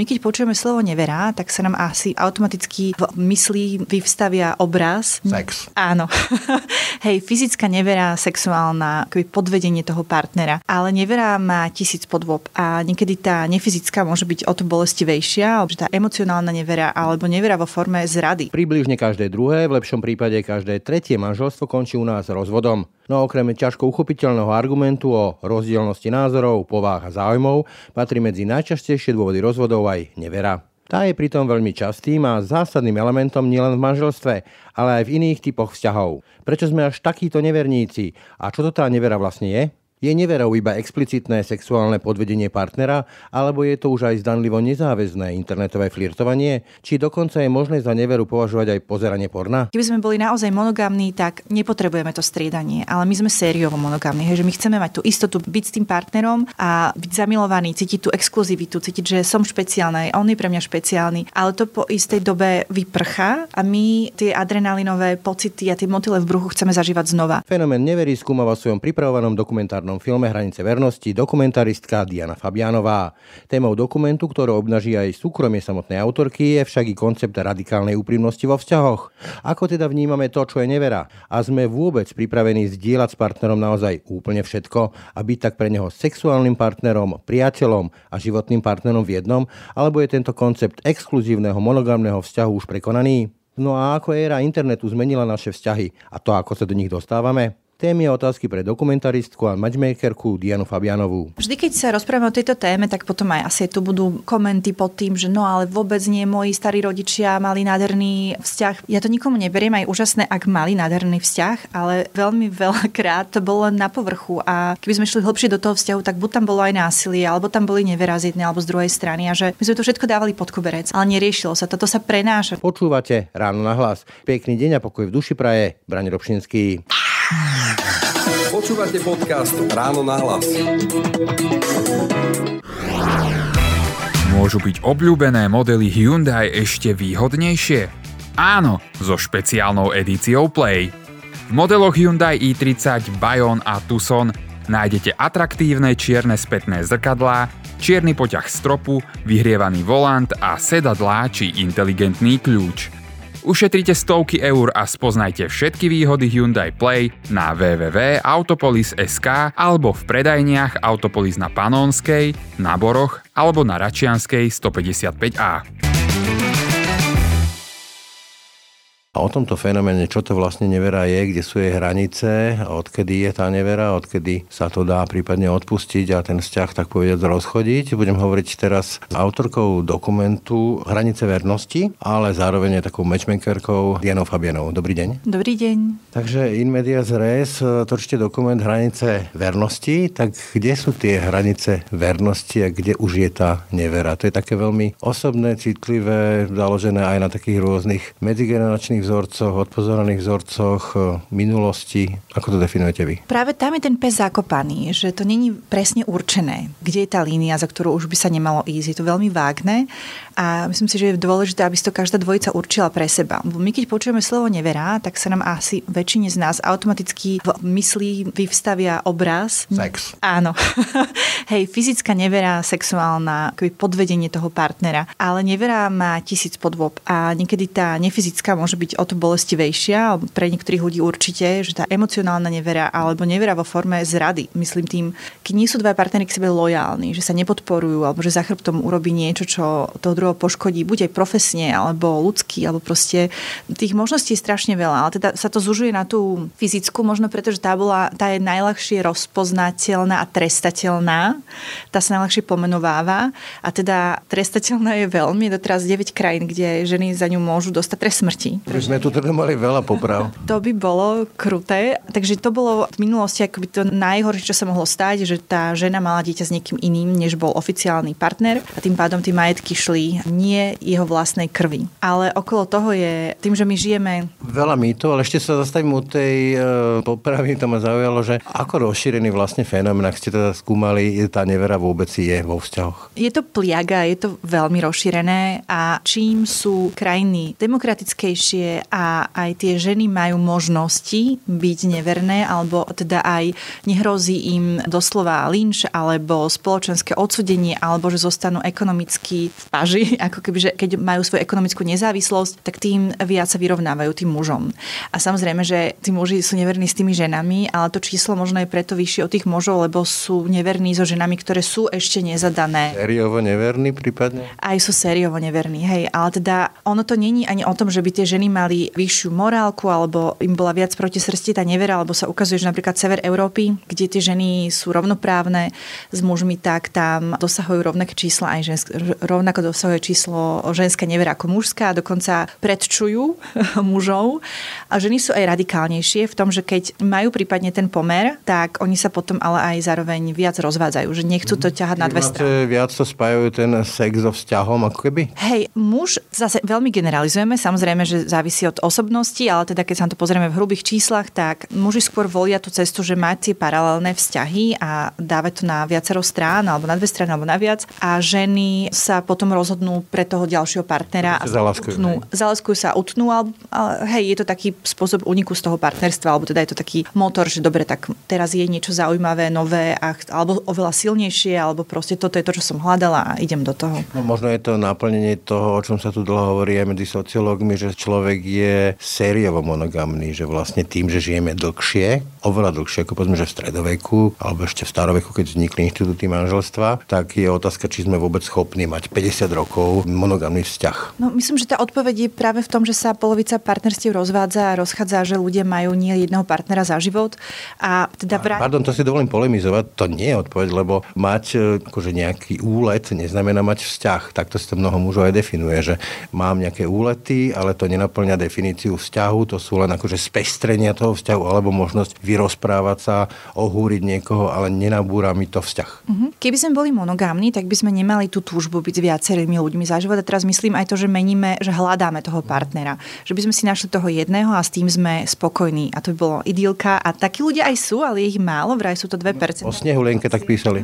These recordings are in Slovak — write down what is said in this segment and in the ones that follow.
My keď počujeme slovo nevera, tak sa nám asi automaticky v mysli vyvstavia obraz. Sex. Áno. Hej, fyzická nevera, sexuálna, akoby podvedenie toho partnera. Ale nevera má tisíc podôb a niekedy tá nefyzická môže byť o to bolestivejšia, alebo tá emocionálna nevera alebo nevera vo forme zrady. Približne každé druhé, v lepšom prípade každé tretie manželstvo končí u nás rozvodom. No okrem ťažko uchopiteľného argumentu o rozdielnosti názorov, povách a záujmov patrí medzi najčastejšie dôvody rozvodov aj nevera. Tá je pritom veľmi častým a zásadným elementom nielen v manželstve, ale aj v iných typoch vzťahov. Prečo sme až takíto neverníci? A čo to tá nevera vlastne je? Je neverou iba explicitné sexuálne podvedenie partnera, alebo je to už aj zdanlivo nezáväzné internetové flirtovanie? Či dokonca je možné za neveru považovať aj pozeranie porna? Keby sme boli naozaj monogamní, tak nepotrebujeme to striedanie, ale my sme sériovo monogamní, že my chceme mať tú istotu byť s tým partnerom a byť zamilovaný, cítiť tú exkluzivitu, cítiť, že som špeciálna, on je pre mňa špeciálny, ale to po istej dobe vyprchá a my tie adrenalinové pocity a tie motyle v bruchu chceme zažívať znova. Fenomén neverí skúma vo svojom pripravovanom dokumentárnom dokumentárnom filme Hranice vernosti dokumentaristka Diana Fabianová. Témou dokumentu, ktorú obnaží aj súkromie samotnej autorky, je však i koncept radikálnej úprimnosti vo vzťahoch. Ako teda vnímame to, čo je nevera? A sme vôbec pripravení zdieľať s partnerom naozaj úplne všetko a byť tak pre neho sexuálnym partnerom, priateľom a životným partnerom v jednom? Alebo je tento koncept exkluzívneho monogamného vzťahu už prekonaný? No a ako éra internetu zmenila naše vzťahy a to, ako sa do nich dostávame? Témy a otázky pre dokumentaristku a matchmakerku Dianu Fabianovú. Vždy, keď sa rozprávame o tejto téme, tak potom aj asi tu budú komenty pod tým, že no ale vôbec nie, moji starí rodičia mali nádherný vzťah. Ja to nikomu neberiem, aj úžasné, ak mali nádherný vzťah, ale veľmi veľakrát to bolo len na povrchu a keby sme šli hlbšie do toho vzťahu, tak buď tam bolo aj násilie, alebo tam boli nevera z jednej alebo z druhej strany a že my sme to všetko dávali pod koberec, ale neriešilo sa. Toto sa prenáša. Počúvate ráno na hlas. Pekný deň a pokoj v duši praje. Brani Robšinský. Počúvate podcast Ráno na hlas. Môžu byť obľúbené modely Hyundai ešte výhodnejšie? Áno, so špeciálnou edíciou Play. V modeloch Hyundai i30, Bayon a Tucson nájdete atraktívne čierne spätné zrkadlá, čierny poťah stropu, vyhrievaný volant a sedadlá či inteligentný kľúč – Ušetrite stovky eur a spoznajte všetky výhody Hyundai Play na www.autopolis.sk alebo v predajniach Autopolis na Panonskej, na Boroch alebo na Račianskej 155A. A o tomto fenoméne, čo to vlastne nevera je, kde sú jej hranice, odkedy je tá nevera, odkedy sa to dá prípadne odpustiť a ten vzťah tak povedať rozchodiť. Budem hovoriť teraz s autorkou dokumentu Hranice vernosti, ale zároveň je takou matchmakerkou Dianou Fabianou. Dobrý deň. Dobrý deň. Takže in medias res, točte dokument Hranice vernosti, tak kde sú tie hranice vernosti a kde už je tá nevera? To je také veľmi osobné, citlivé, založené aj na takých rôznych medzigeneračných pozorných vzorcoch, odpozorných vzorcoch e, minulosti. Ako to definujete vy? Práve tam je ten pes zakopaný, že to není presne určené, kde je tá línia, za ktorú už by sa nemalo ísť. Je to veľmi vágne a myslím si, že je dôležité, aby si to každá dvojica určila pre seba. My keď počujeme slovo nevera, tak sa nám asi väčšine z nás automaticky v mysli vyvstavia obraz. Sex. Áno. Hej, fyzická nevera, sexuálna, akoby podvedenie toho partnera. Ale nevera má tisíc podôb a niekedy tá nefyzická môže byť byť o to bolestivejšia, pre niektorých ľudí určite, že tá emocionálna nevera alebo nevera vo forme zrady. Myslím tým, keď nie sú dva partnery k sebe lojálni, že sa nepodporujú alebo že za chrbtom urobí niečo, čo toho druhého poškodí, buď aj profesne alebo ľudský, alebo proste tých možností je strašne veľa, ale teda sa to zužuje na tú fyzickú, možno preto, že tá, bola, tá je najľahšie rozpoznateľná a trestateľná, tá sa najľahšie pomenováva a teda trestateľná je veľmi, je to teraz 9 krajín, kde ženy za ňu môžu dostať trest smrti. My sme tu teda mali veľa poprav. To by bolo kruté. Takže to bolo v minulosti akoby to najhoršie, čo sa mohlo stať, že tá žena mala dieťa s niekým iným, než bol oficiálny partner a tým pádom tie majetky šli nie jeho vlastnej krvi. Ale okolo toho je, tým, že my žijeme... Veľa mýtov, ale ešte sa zastavím u tej e, popravy, to ma zaujalo, že ako rozšírený vlastne fenomén, ak ste teda skúmali, tá nevera vôbec je vo vzťahoch. Je to pliaga, je to veľmi rozšírené a čím sú krajiny demokratickejšie, a aj tie ženy majú možnosti byť neverné, alebo teda aj nehrozí im doslova lynč alebo spoločenské odsudenie, alebo že zostanú ekonomicky v paži, ako keby, že keď majú svoju ekonomickú nezávislosť, tak tým viac sa vyrovnávajú tým mužom. A samozrejme, že tí muži sú neverní s tými ženami, ale to číslo možno je preto vyššie od tých mužov, lebo sú neverní so ženami, ktoré sú ešte nezadané. Sériovo neverní prípadne? Aj sú sériovo neverní, hej. Ale teda ono to není ani o tom, že by tie ženy mali vyššiu morálku alebo im bola viac proti srsti tá nevera, alebo sa ukazuje, že napríklad sever Európy, kde tie ženy sú rovnoprávne s mužmi, tak tam dosahujú rovnaké čísla aj žensk, rovnako dosahuje číslo ženská nevera ako mužská, dokonca predčujú mužov. A ženy sú aj radikálnejšie v tom, že keď majú prípadne ten pomer, tak oni sa potom ale aj zároveň viac rozvádzajú, že nechcú to ťahať na dve strany. Viac to spájajú ten sex so vzťahom, ako keby? Hej, muž zase veľmi generalizujeme, samozrejme, že závisí od osobnosti, ale teda keď sa na to pozrieme v hrubých číslach, tak muži skôr volia tú cestu, že má tie paralelné vzťahy a dávať to na viacero strán, alebo na dve strany, alebo na viac. A ženy sa potom rozhodnú pre toho ďalšieho partnera. A zalaskujú. Utnú, zalaskujú sa, utnú, ale, ale hej, je to taký spôsob uniku z toho partnerstva, alebo teda je to taký motor, že dobre, tak teraz je niečo zaujímavé, nové, a, alebo oveľa silnejšie, alebo proste toto je to, čo som hľadala a idem do toho. No, možno je to naplnenie toho, o čom sa tu dlho hovorí aj medzi sociológmi, že človek je sériovo monogamný, že vlastne tým, že žijeme dlhšie, oveľa dlhšie ako povedzme, že v stredoveku alebo ešte v staroveku, keď vznikli inštitúty manželstva, tak je otázka, či sme vôbec schopní mať 50 rokov monogamný vzťah. No myslím, že tá odpoveď je práve v tom, že sa polovica partnerstiev rozvádza a rozchádza, že ľudia majú nie jedného partnera za život. A teda vrát... Pardon, to si dovolím polemizovať, to nie je odpoveď, lebo mať e, akože nejaký úlet neznamená mať vzťah. Takto si to mnoho mužov aj definuje, že mám nejaké úlety, ale to nenaplňa definíciu vzťahu, to sú len akože spestrenia toho vzťahu alebo možnosť vyrozprávať sa, ohúriť niekoho, ale nenabúra mi to vzťah. Uh-huh. Keby sme boli monogámni, tak by sme nemali tú túžbu byť s viacerými ľuďmi za život. A teraz myslím aj to, že meníme, že hľadáme toho partnera. Že by sme si našli toho jedného a s tým sme spokojní. A to by bolo idylka. A takí ľudia aj sú, ale je ich málo, vraj sú to 2%. O snehu Lenke tak písali.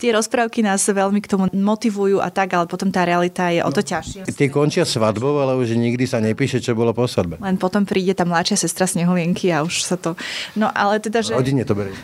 Tie rozprávky nás veľmi k tomu motivujú a tak, ale potom tá realita je o to ťažšia. Tie končia svadbou, ale už nikdy sa nepíše, čo bolo po svadbe. Len potom príde tá mladšia sestra Snehulienky a už sa to... No ale teda, že... Rodine to berie.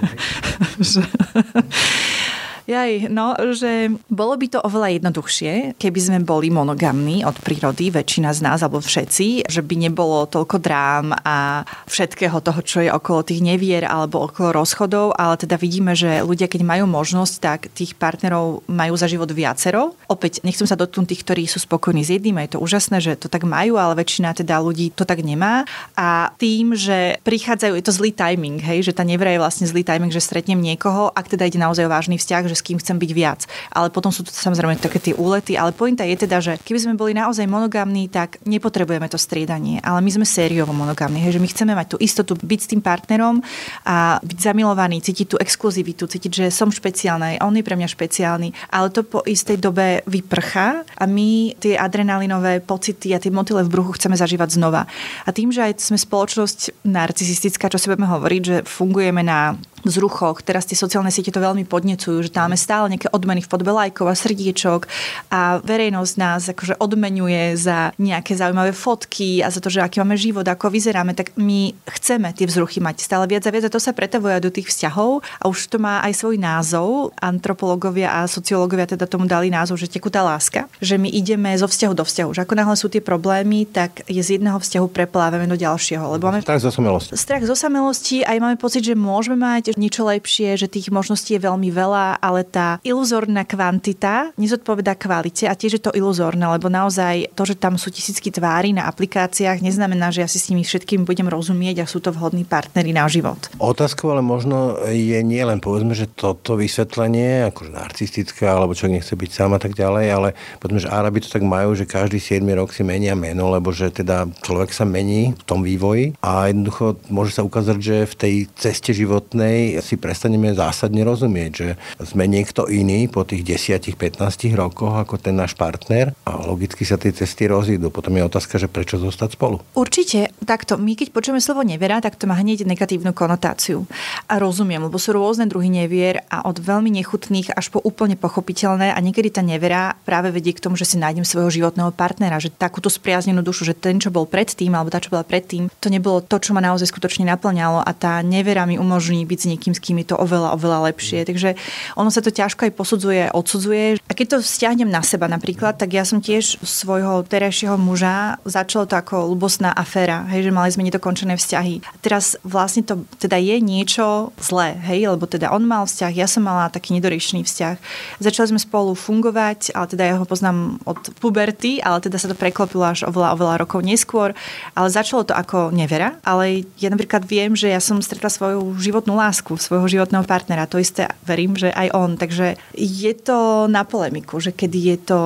Jaj, no, že bolo by to oveľa jednoduchšie, keby sme boli monogamní od prírody, väčšina z nás, alebo všetci, že by nebolo toľko drám a všetkého toho, čo je okolo tých nevier alebo okolo rozchodov, ale teda vidíme, že ľudia, keď majú možnosť, tak tých partnerov majú za život viacero. Opäť nechcem sa dotknúť tých, ktorí sú spokojní s jedným, je to úžasné, že to tak majú, ale väčšina teda ľudí to tak nemá. A tým, že prichádzajú, je to zlý timing, hej, že tá nevera je vlastne zlý timing, že stretnem niekoho, ak teda ide naozaj o vážny vzťah, že s kým chcem byť viac. Ale potom sú to samozrejme také tie úlety, ale pointa je teda, že keby sme boli naozaj monogamní, tak nepotrebujeme to striedanie, ale my sme sériovo monogamní, že my chceme mať tú istotu byť s tým partnerom a byť zamilovaný, cítiť tú exkluzivitu, cítiť, že som špeciálna, on je pre mňa špeciálny, ale to po istej dobe vyprchá a my tie adrenalinové pocity a tie motyle v bruchu chceme zažívať znova. A tým, že aj sme spoločnosť narcisistická, čo si budeme hovoriť, že fungujeme na vzruchoch. Teraz tie sociálne siete to veľmi podnecujú, že máme stále nejaké odmeny v podobe lajkov a srdiečok a verejnosť nás akože odmenuje za nejaké zaujímavé fotky a za to, že aký máme život, ako vyzeráme, tak my chceme tie vzruchy mať stále viac a viac a to sa pretavuje do tých vzťahov a už to má aj svoj názov. Antropológovia a sociológovia teda tomu dali názov, že tekutá láska, že my ideme zo vzťahu do vzťahu, že ako náhle sú tie problémy, tak je z jedného vzťahu preplávame do ďalšieho. Lebo máme strach zo samelosti. Strach zo samelosti aj máme pocit, že môžeme mať niečo lepšie, že tých možností je veľmi veľa, ale tá iluzórna kvantita nezodpoveda kvalite a tiež je to iluzórne, lebo naozaj to, že tam sú tisícky tvári na aplikáciách, neznamená, že ja si s nimi všetkým budem rozumieť a sú to vhodní partnery na život. Otázkou ale možno je nie len povedzme, že toto vysvetlenie, akože narcistické, alebo čo nechce byť sám a tak ďalej, ale povedzme, že Arabi to tak majú, že každý 7 rok si menia meno, lebo že teda človek sa mení v tom vývoji a jednoducho môže sa ukázať, že v tej ceste životnej menej si prestaneme zásadne rozumieť, že sme niekto iný po tých 10-15 rokoch ako ten náš partner a logicky sa tie cesty rozídu. Potom je otázka, že prečo zostať spolu. Určite. Takto, my keď počujeme slovo nevera, tak to má hneď negatívnu konotáciu. A rozumiem, lebo sú rôzne druhy nevier a od veľmi nechutných až po úplne pochopiteľné a niekedy tá nevera práve vedie k tomu, že si nájdem svojho životného partnera, že takúto spriaznenú dušu, že ten, čo bol predtým, alebo tá, čo bola predtým, to nebolo to, čo ma naozaj skutočne naplňalo a tá nevera mi umožní byť s niekým, s kým je to oveľa, oveľa lepšie. Takže ono sa to ťažko aj posudzuje, odsudzuje. A keď to vzťahnem na seba napríklad, tak ja som tiež svojho terajšieho muža začalo to ako ľubostná aféra, hej, že mali sme nedokončené vzťahy. A teraz vlastne to teda je niečo zlé, hej, lebo teda on mal vzťah, ja som mala taký nedoriešený vzťah. Začali sme spolu fungovať, ale teda ja ho poznám od puberty, ale teda sa to preklopilo až oveľa, oveľa rokov neskôr. Ale začalo to ako nevera, ale ja napríklad viem, že ja som stretla svoju životnú lásku, svojho životného partnera. To isté verím, že aj on. Takže je to na polemiku, že kedy je to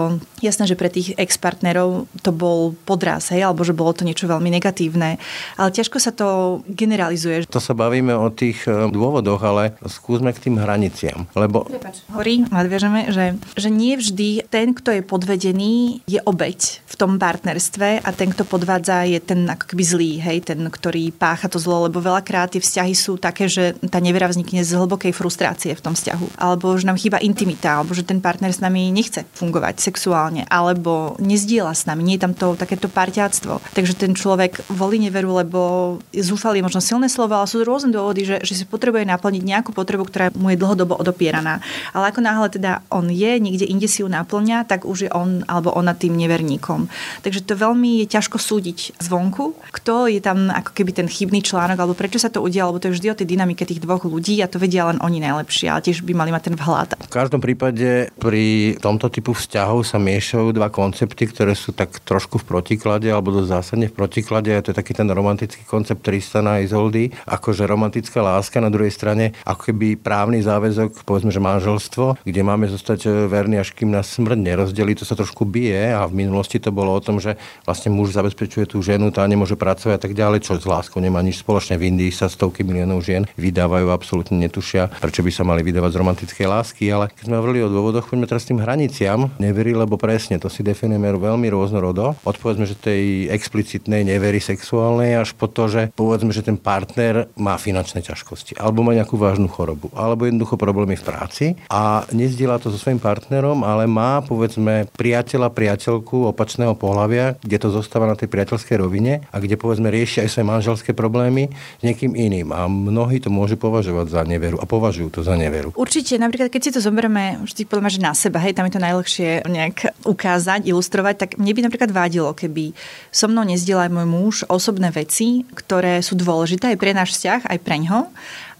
jasné, že pre tých ex-partnerov to bol podraz, hej, alebo že bolo to niečo veľmi negatívne. Ale ťažko sa to generalizuje. To sa bavíme o tých e, dôvodoch, ale skúsme k tým hraniciam. Lebo... Prepač, horí, nadviažeme, že, že nie vždy ten, kto je podvedený, je obeď v tom partnerstve a ten, kto podvádza, je ten ako keby zlý, hej, ten, ktorý pácha to zlo, lebo veľakrát tie vzťahy sú také, že tá nevera vznikne z hlbokej frustrácie v tom vzťahu. Alebo že nám chýba intimita, alebo že ten partner s nami nechce fungovať sexuálne, alebo nezdiela s nami, nie je tam to takéto parťáctvo. Takže ten človek volí neveru, lebo zúfal je možno silné slovo, ale sú rôzne dôvody, že, že si potrebuje naplniť nejakú potrebu, ktorá mu je dlhodobo odopieraná. Ale ako náhle teda on je, niekde inde si ju naplňa, tak už je on alebo ona tým neverníkom. Takže to veľmi je ťažko súdiť zvonku, kto je tam ako keby ten chybný článok, alebo prečo sa to udialo, lebo to je vždy o tej dynamike tých dvoch ľudí a to vedia len oni najlepšie, ale tiež by mali mať ten vhľad. V každom prípade pri tomto typu vzťahov sa miešajú dva koncepty, ktoré sú tak trošku v protiklade alebo dosť zásadne v protiklade a to je taký ten romantický koncept Tristana a Izoldy, akože romantická láska na druhej strane ako keby právny záväzok, povedzme, že manželstvo, kde máme zostať verní až kým nás smrť nerozdelí, to sa trošku bije a v minulosti to bolo o tom, že vlastne muž zabezpečuje tú ženu, tá nemôže pracovať a tak ďalej, čo s láskou nemá nič spoločné. V Indii sa stovky miliónov žien vydávajú, absolútne netušia, prečo by sa mali vydávať z romantickej lásky, ale keď sme hovorili o dôvodoch, poďme teraz tým hraniciam. Neverí, lebo presne to si definujeme veľmi rôznorodo. Od povedzme, že tej explicitnej nevery sexuálnej až po to, že povedzme, že ten partner má finančné ťažkosti, alebo má nejakú vážnu chorobu, alebo jednoducho problémy v práci a nezdiela to so svojím partnerom, ale má povedzme priateľa, priateľku opačného pohľavia, kde to zostáva na tej priateľskej rovine a kde povedzme rieši aj svoje manželské problémy s niekým iným. A mnohí to môžu považovať za neveru a považujú to za neveru. Určite, napríklad keď si to zoberieme vždy poďme, že na seba, hej, tam je to najlepšie nejak ukázať, ilustrovať, tak mne by napríklad vádilo, keby so mnou nezdielal môj muž osobné veci, ktoré sú dôležité aj pre náš vzťah, aj pre ňo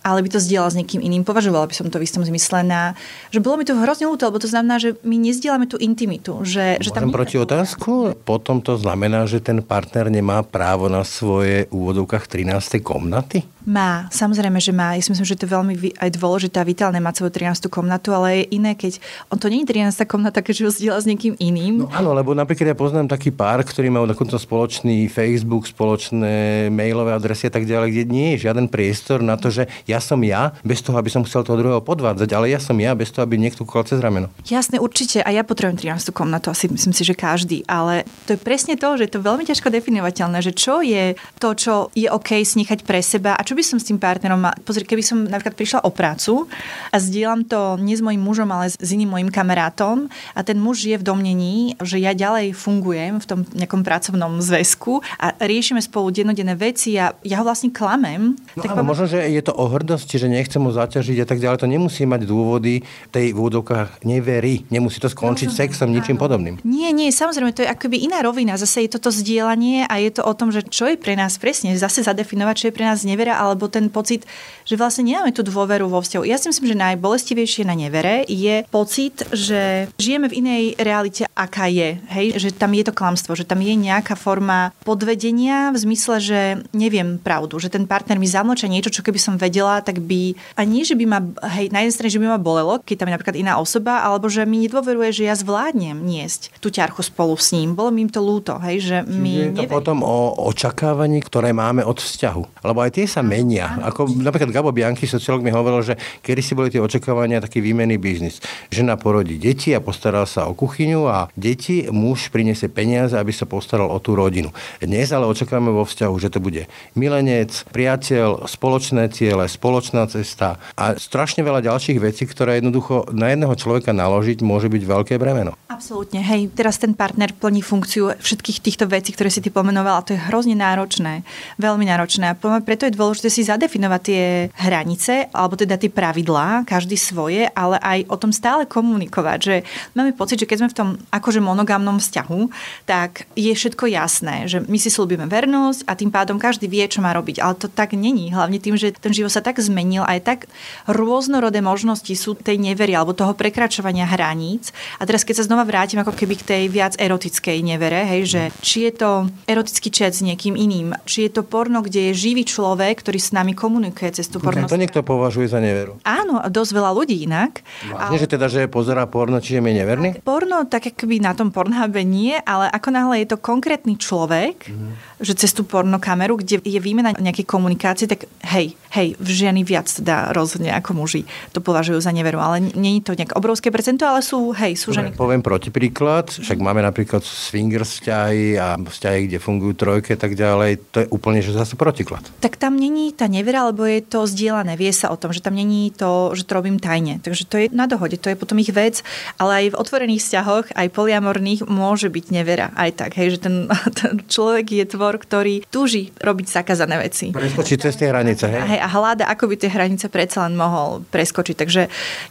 ale by to zdieľal s niekým iným. Považovala by som to v istom zmysle na, že bolo mi to hrozne ľúto, lebo to znamená, že my nezdielame tú intimitu. Že, že tam proti otázku? Potom to znamená, že ten partner nemá právo na svoje úvodovkách 13. komnaty? Má, samozrejme, že má. Ja si myslím, že to je veľmi aj dôležité a vitálne mať svoju 13. komnatu, ale je iné, keď on to nie je 13. komnata, keď ho zdieľa s niekým iným. No áno, lebo napríklad ja poznám taký pár, ktorý má dokonca spoločný Facebook, spoločné mailové adresy a tak ďalej, kde nie je žiaden priestor na to, že ja som ja, bez toho, aby som chcel toho druhého podvádzať, ale ja som ja, bez toho, aby niekto kúkal cez rameno. Jasne, určite. A ja potrebujem 13. komnatu, asi myslím si, že každý. Ale to je presne to, že je to veľmi ťažko definovateľné, že čo je to, čo je OK snechať pre seba a čo by som s tým partnerom mal? Pozri, keby som napríklad prišla o prácu a zdieľam to nie s mojim mužom, ale s iným mojim kamarátom a ten muž je v domnení, že ja ďalej fungujem v tom nejakom pracovnom zväzku a riešime spolu dennodenné veci a ja ho vlastne klamem. No tak áno, možno, že je to o hrdosti, že nechcem ho zaťažiť a tak ďalej. To nemusí mať dôvody tej v úvodovkách neverí. Nemusí to skončiť no, sexom, ničím podobným. Nie, nie, samozrejme, to je akoby iná rovina. Zase je toto zdieľanie a je to o tom, že čo je pre nás presne, zase zadefinovať, čo je pre nás nevera alebo ten pocit, že vlastne nemáme tú dôveru vo vzťahu. Ja si myslím, že najbolestivejšie na nevere je pocit, že žijeme v inej realite, aká je. Hej? Že tam je to klamstvo, že tam je nejaká forma podvedenia v zmysle, že neviem pravdu, že ten partner mi zamlča niečo, čo keby som vedela, tak by... A nie, že by ma, hej, na jednej strane, že by ma bolelo, keď tam je napríklad iná osoba, alebo že mi nedôveruje, že ja zvládnem niesť tú ťarchu spolu s ním. Bolo mi im to lúto, hej, že my... Je to potom o očakávaní, ktoré máme od vzťahu. Lebo aj tie sa menia. Ako napríklad Gabo Bianchi, sociológ, mi hovoril, že kedy si boli tie očakávania taký výmenný biznis. Žena porodí deti a postará sa o kuchyňu a deti, muž priniesie peniaze, aby sa postaral o tú rodinu. Dnes ale očakávame vo vzťahu, že to bude milenec, priateľ, spoločné ciele, spoločná cesta a strašne veľa ďalších vecí, ktoré jednoducho na jedného človeka naložiť môže byť veľké bremeno. Absolútne. Hej, teraz ten partner plní funkciu všetkých týchto vecí, ktoré si ty pomenovala. To je hrozne náročné. Veľmi náročné. A preto je dôležité si zadefinovať tie hranice, alebo teda tie pravidlá, každý svoje, ale aj o tom stále komunikovať. Že máme pocit, že keď sme v tom akože monogamnom vzťahu, tak je všetko jasné, že my si slúbime vernosť a tým pádom každý vie, čo má robiť. Ale to tak není. Hlavne tým, že ten život sa tak zmenil a je tak rôznorodé možnosti sú tej nevery alebo toho prekračovania hraníc. A teraz keď sa znova vrátim ako keby k tej viac erotickej nevere, hej, že či je to erotický chat s niekým iným, či je to porno, kde je živý človek, ktorý s nami komunikuje cez tú porno. To niekto považuje za neveru. Áno, dosť veľa ľudí inak. Vlastne, ale... že teda, že pozerá porno, čiže je neverný? Porno, tak akoby na tom pornhube nie, ale ako náhle je to konkrétny človek, mm-hmm. že cez tú pornokameru, kde je výmena nejakej komunikácie, tak hej, hej, ženy viac teda rozhodne ako muži to považujú za neveru, ale nie je to nejak obrovské percento, ale sú, hej, sú ženy. Poviem protipríklad, však máme napríklad swingers vzťahy a vzťahy, kde fungujú trojky a tak ďalej, to je úplne, že zase protiklad. Tak tam není tá nevera, alebo je to zdieľané, vie sa o tom, že tam není to, že to robím tajne. Takže to je na dohode, to je potom ich vec, ale aj v otvorených vzťahoch, aj poliamorných môže byť nevera. Aj tak, hej, že ten, ten človek je tvor, ktorý túži robiť zakázané veci. Preskočiť cez tie hranice, hej? hej? A hľada, ako by tie hranice predsa len mohol preskočiť. Takže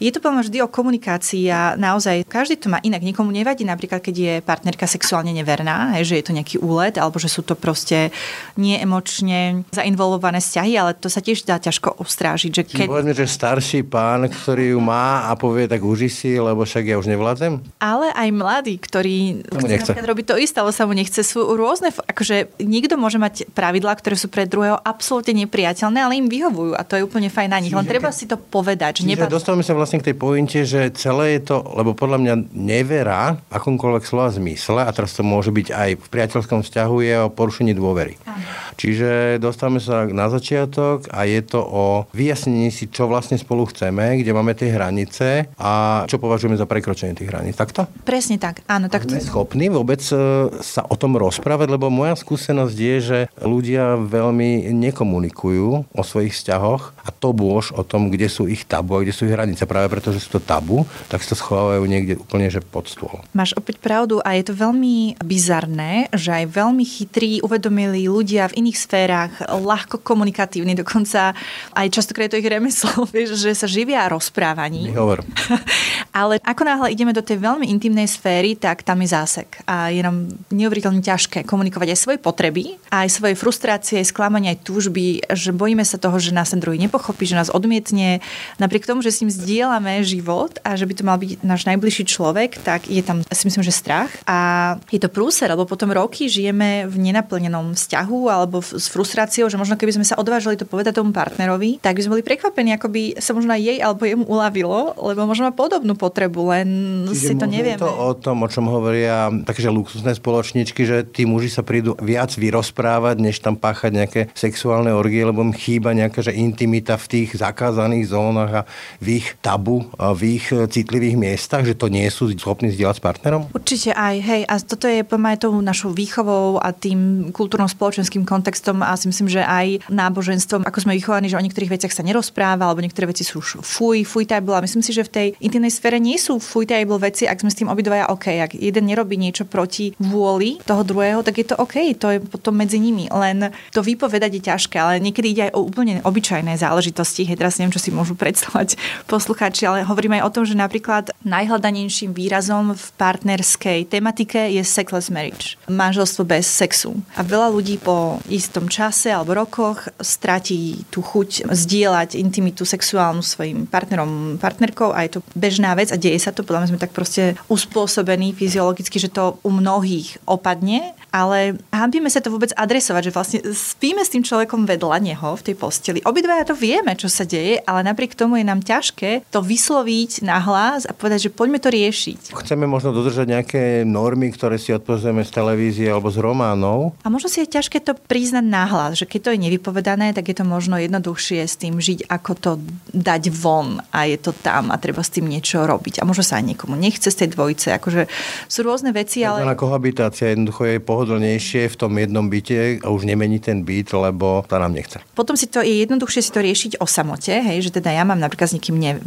je to poviem vždy o komunikácii a naozaj každý to má inak. Nikomu nevadí napríklad, keď je partnerka sexuálne neverná, hej, že je to nejaký úlet, alebo že sú to proste neemočne zainvolvované vzťahy, ale to sa tiež dá ťažko obstrážiť. Že keď... Povedzme, že starší pán, ktorý ju má a povie, tak uži si, lebo však ja už nevládzem. Ale aj mladý, ktorý chce robiť to isté, ale sa mu nechce. Sú rôzne, akože nikto môže mať pravidlá, ktoré sú pre druhého absolútne nepriateľné, ale im vyhovujú a to je úplne fajn na nich. Len treba si to povedať. Že nepad... dostávame sa vlastne k tej pointe, že celé je to, lebo podľa mňa nevera akomkoľvek slova zmysle, a teraz to môže byť aj v priateľskom vzťahu, je o porušení dôvery. Aha. Čiže dostávame sa na začiatok a je to o vyjasnení si, čo vlastne spolu chceme, kde máme tie hranice a čo považujeme za prekročenie tých hraníc. Takto? Presne tak, áno. Tak Sme schopní vôbec e, sa o tom rozprávať, lebo moja skúsenosť je, že ľudia veľmi nekomunikujú o svojich vzťahoch a to bôž o tom, kde sú ich tabu a kde sú ich hranice. Práve preto, že sú to tabu, tak sa schovávajú niekde úplne že pod stôl. Máš opäť pravdu a je to veľmi bizarné, že aj veľmi chytrí, uvedomili ľudia v iných sférach, ľahko komunikatívni, dokonca aj častokrát je to ich remeslo, vieš, že sa živia rozprávaní. Nehovor. Ale ako náhle ideme do tej veľmi intimnej sféry, tak tam je zásek. A je nám neuveriteľne ťažké komunikovať aj svoje potreby, aj svoje frustrácie, sklamania, aj túžby, že bojíme sa toho, že nás ten druhý nepochopí, že nás odmietne. Napriek tomu, že s ním zdieľame život a že by to mal byť náš najbližší človek, tak je tam, si myslím, že strach. A je to prúser, lebo potom roky žijeme v nenaplnenom vzťahu alebo v, s frustráciou, že možno keby sme sa odvážili to povedať tomu partnerovi, tak by sme boli prekvapení, ako by sa možno jej alebo jemu uľavilo, lebo možno má podobnú potrebu, len Čiže si to nevieme. to o tom, o čom hovoria takže luxusné spoločničky, že tí muži sa prídu viac vyrozprávať, než tam páchať nejaké sexuálne orgie, lebo im chýba nejaká že intimita v tých zakázaných zónach a v ich tabu, a v ich citlivých miestach, že to nie sú schopní zdieľať s partnerom? Určite aj, hej. A toto je aj tou našou výchovou a tým kultúrno-spoločenským kontextom a si myslím, že aj náboženstvom, ako sme vychovaní, že o niektorých veciach sa nerozpráva, alebo niektoré veci sú už fuj, fuj table. A myslím si, že v tej intimnej sfére nie sú fuj table veci, ak sme s tým obidvaja OK. Ak jeden nerobí niečo proti vôli toho druhého, tak je to OK, to je potom medzi nimi. Len to vypovedať je ťažké, ale niekedy ide aj o úplne obyčajné záležitosti. Hej, teraz neviem, čo si môžu predstavať poslucháči, ale hovoríme aj o tom, že napríklad najhľadanejším výrazom v partnerskej tematike je sexless marriage. Manželstvo bez sexu. A veľa ľudí po istom čase alebo rokoch stratí tú chuť zdieľať intimitu sexuálnu svojim partnerom, partnerkou a je to bežná vec a deje sa to, podľa mňa sme tak proste uspôsobení fyziologicky, že to u mnohých opadne, ale hábime sa to vôbec adresovať, že vlastne spíme s tým človekom vedľa neho v tej posteli posteli. Obidvaja to vieme, čo sa deje, ale napriek tomu je nám ťažké to vysloviť na hlas a povedať, že poďme to riešiť. Chceme možno dodržať nejaké normy, ktoré si odpozrieme z televízie alebo z románov. A možno si je ťažké to priznať nahlas, že keď to je nevypovedané, tak je to možno jednoduchšie s tým žiť, ako to dať von a je to tam a treba s tým niečo robiť. A možno sa aj niekomu nechce z tej dvojice. Akože sú rôzne veci, ale... Na kohabitácia jednoducho je pohodlnejšie v tom jednom byte a už nemení ten byt, lebo to nám nechce. Potom si to je jednoduchšie si to riešiť o samote, hej, že teda ja mám napríklad s nikým, ne,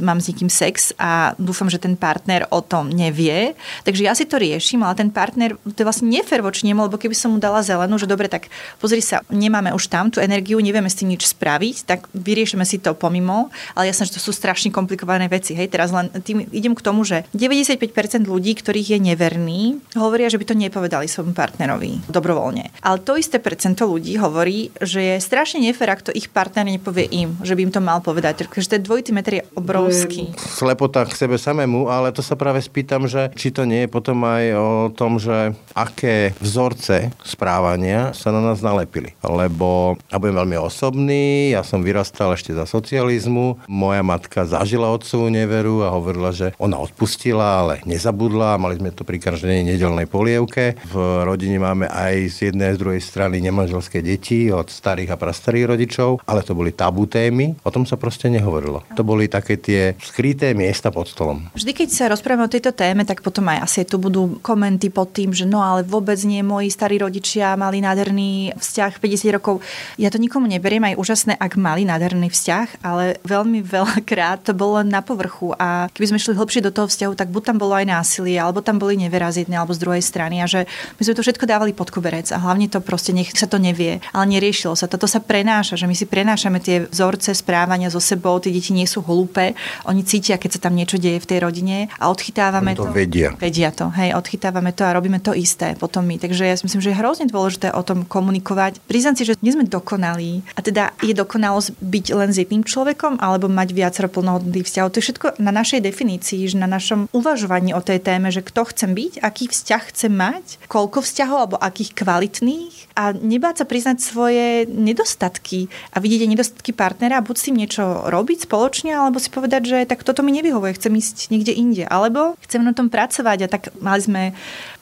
mám s nikým sex a dúfam, že ten partner o tom nevie. Takže ja si to riešim, ale ten partner, to je vlastne nefér voči nemu, lebo keby som mu dala zelenú, že dobre, tak pozri sa, nemáme už tam tú energiu, nevieme s tým nič spraviť, tak vyriešime si to pomimo, ale jasné, že to sú strašne komplikované veci. Hej, teraz len tým idem k tomu, že 95% ľudí, ktorých je neverný, hovoria, že by to nepovedali svojmu partnerovi dobrovoľne. Ale to isté percento ľudí hovorí, že je strašne nefér, ak to ich partner nepovie im, že by im to mal povedať. Takže ten dvojitý meter je obrovský. Slepota k sebe samému, ale to sa práve spýtam, že či to nie je potom aj o tom, že aké vzorce správania sa na nás nalepili. Lebo, ja budem veľmi osobný, ja som vyrastal ešte za socializmu, moja matka zažila otcovú neveru a hovorila, že ona odpustila, ale nezabudla, mali sme to pri každej nedelnej polievke. V rodine máme aj z jednej a z druhej strany nemanželské deti od starých a prastarých rodičov, ale to boli tabu témy, o tom sa proste nehovorilo. To boli také tie skryté miesta pod stolom. Vždy, keď sa rozprávame o tejto téme, tak potom aj asi tu budú komenty pod tým, že no ale vôbec nie, moji starí rodičia mali nádherný vzťah 50 rokov. Ja to nikomu neberiem, aj úžasné, ak mali nádherný vzťah, ale veľmi veľakrát to bolo len na povrchu a keby sme šli hlbšie do toho vzťahu, tak buď tam bolo aj násilie, alebo tam boli nevera z alebo z druhej strany a že my sme to všetko dávali pod koberec a hlavne to proste nech sa to nevie, ale neriešilo sa. Toto sa prenáša, že my si prenášame tie vzorce správania so sebou, tie deti nie sú hlúpe, oni cítia, keď sa tam niečo deje v tej rodine a odchytávame to. to vedia. Vedia to, hej, odchytávame to a robíme to isté potom my. Takže ja si myslím, že je hrozne dôležité o tom komunikovať. Priznám si, že nie sme dokonalí. A teda je dokonalosť byť len s jedným človekom alebo mať viacero plnohodnotných vzťahov. To je všetko na našej definícii, že na našom uvažovaní o tej téme, že kto chcem byť, aký vzťah chcem mať, koľko vzťahov alebo akých kvalitných a nebáť sa priznať svoje nedostatky a vidieť nedostatky partnera a buď s tým niečo robiť spoločne, alebo si povedať, že tak toto mi nevyhovuje, chcem ísť niekde inde. Alebo chcem na tom pracovať a tak mali sme,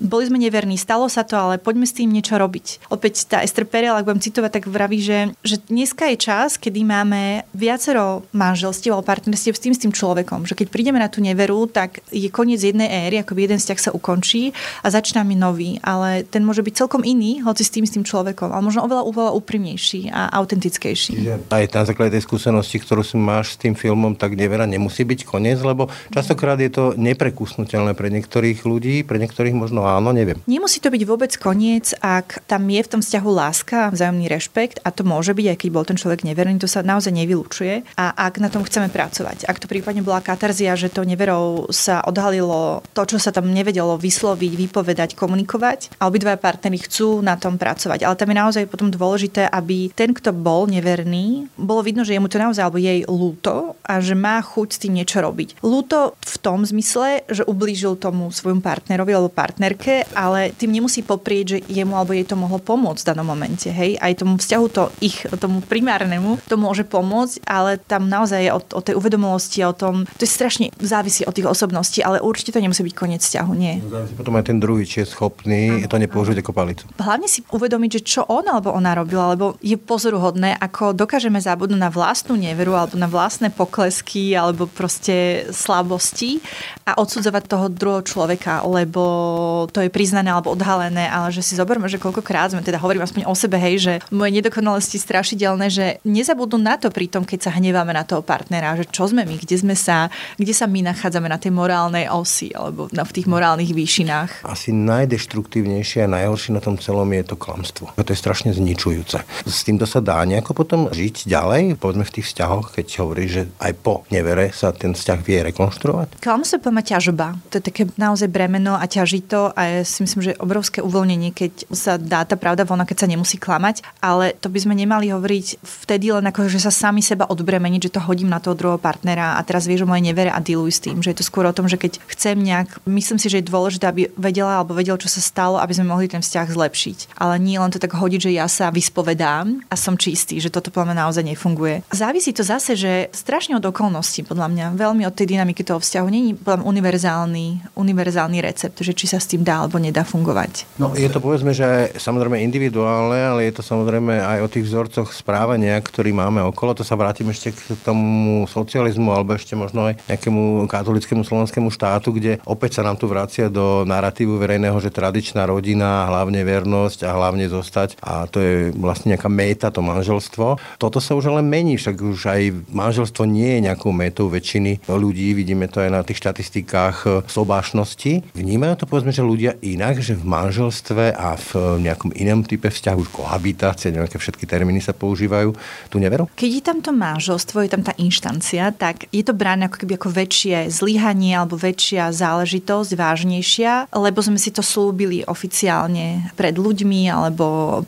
boli sme neverní, stalo sa to, ale poďme s tým niečo robiť. Opäť tá Esther Perel, ak budem citovať, tak vraví, že, že dneska je čas, kedy máme viacero manželstiev alebo partnerstiev s tým, s tým človekom. Že keď prídeme na tú neveru, tak je koniec jednej éry, ako jeden vzťah sa ukončí a začína nový. Ale ten môže byť celkom iný, hoci s tým, s tým človekom. Ale možno oveľa, oveľa úprimnejší a autentickejší. Čiže aj na základe tej skúsenosti, ktorú si máš s tým filmom, tak nevera nemusí byť koniec, lebo častokrát je to neprekusnutelné pre niektorých ľudí, pre niektorých možno áno, neviem. Nemusí to byť vôbec koniec, ak tam je v tom vzťahu láska, vzájomný rešpekt a to môže byť, aj keď bol ten človek neverný, to sa naozaj nevylučuje. A ak na tom chceme pracovať, ak to prípadne bola katarzia, že to neverou sa odhalilo to, čo sa tam nevedelo vysloviť, vypovedať, komunikovať a obidva partnery chcú na tom pracovať. Ale tam je naozaj potom dôležité, aby ten, kto bol neverný, bolo vidno, že je mu to naozaj alebo jej lúto a že má chuť s tým niečo robiť. Lúto v tom zmysle, že ublížil tomu svojmu partnerovi alebo partnerke, ale tým nemusí poprieť, že jemu alebo jej to mohlo pomôcť v danom momente. Hej? Aj tomu vzťahu to ich, tomu primárnemu, to môže pomôcť, ale tam naozaj je o, o tej uvedomosti, o tom, to je strašne závisí od tých osobností, ale určite to nemusí byť koniec vzťahu, nie. Závisí potom aj ten druhý, či je schopný ano. to nepoužiť ako palicu. Hlavne si uvedomiť, že čo on alebo ona robila, lebo je pozoruhodné, ako dokážeme zabudnúť na vlastnú neveru alebo na vlastné poklesky alebo proste slabosti a odsudzovať toho druhého človeka, lebo to je priznané alebo odhalené, ale že si zoberme, že koľkokrát sme, teda hovorím aspoň o sebe, hej, že moje nedokonalosti strašidelné, že nezabudnú na to pri tom, keď sa hneváme na toho partnera, že čo sme my, kde sme sa, kde sa my nachádzame na tej morálnej osi alebo na, v tých morálnych výšinách. Asi najdeštruktívnejšie a najhoršie na tom celom je to klamstvo. To je strašne zničujúce. S týmto sa dá nejako potom žiť ďalej, povedzme v tých vzťahoch, keď hovorí, že aj po nevere sa ten vzťah vie rekonštruovať? Klamstvo má ťažba. To je také naozaj bremeno a ťažito a ja si myslím, že obrovské uvoľnenie, keď sa dá tá pravda von, keď sa nemusí klamať, ale to by sme nemali hovoriť vtedy len ako, že sa sami seba odbremeniť, že to hodím na toho druhého partnera a teraz vieš o mojej nevere a dealuj s tým, že je to skôr o tom, že keď chcem nejak, myslím si, že je dôležité, aby vedela alebo vedel, čo sa stalo, aby sme mohli ten vzťah zlepšiť. Ale nie len to tak hodiť, že ja sa vyspovedám a som čistý, že toto podľa mňa naozaj nefunguje. Závisí to zase, že strašne od okolností, podľa mňa, veľmi od tej dynamiky toho vzťahu. Není podľa mňa univerzálny, univerzálny recept, že či sa s tým dá alebo nedá fungovať. No je to povedzme, že samozrejme individuálne, ale je to samozrejme aj o tých vzorcoch správania, ktorý máme okolo. To sa vrátim ešte k tomu socializmu alebo ešte možno aj nejakému katolickému slovenskému štátu, kde opäť sa nám tu vracia do narratívu verejného, že tradičná rodina, hlavne vernosť a hlavne zostať a to je vlastne nejaká méta, to manželstvo. Toto sa už ale mení, však už aj manželstvo nie je nejakou métou väčšiny ľudí, vidíme to aj na tých štatistikách sobášnosti. Vnímajú to povedzme, že ľudia inak, že v manželstve a v nejakom inom type vzťahu, už kohabitácie, nejaké všetky termíny sa používajú, tu neveru? Keď je tam to manželstvo, je tam tá inštancia, tak je to bráne ako keby ako väčšie zlyhanie alebo väčšia záležitosť, vážnejšia, lebo sme si to slúbili oficiálne pred ľuďmi alebo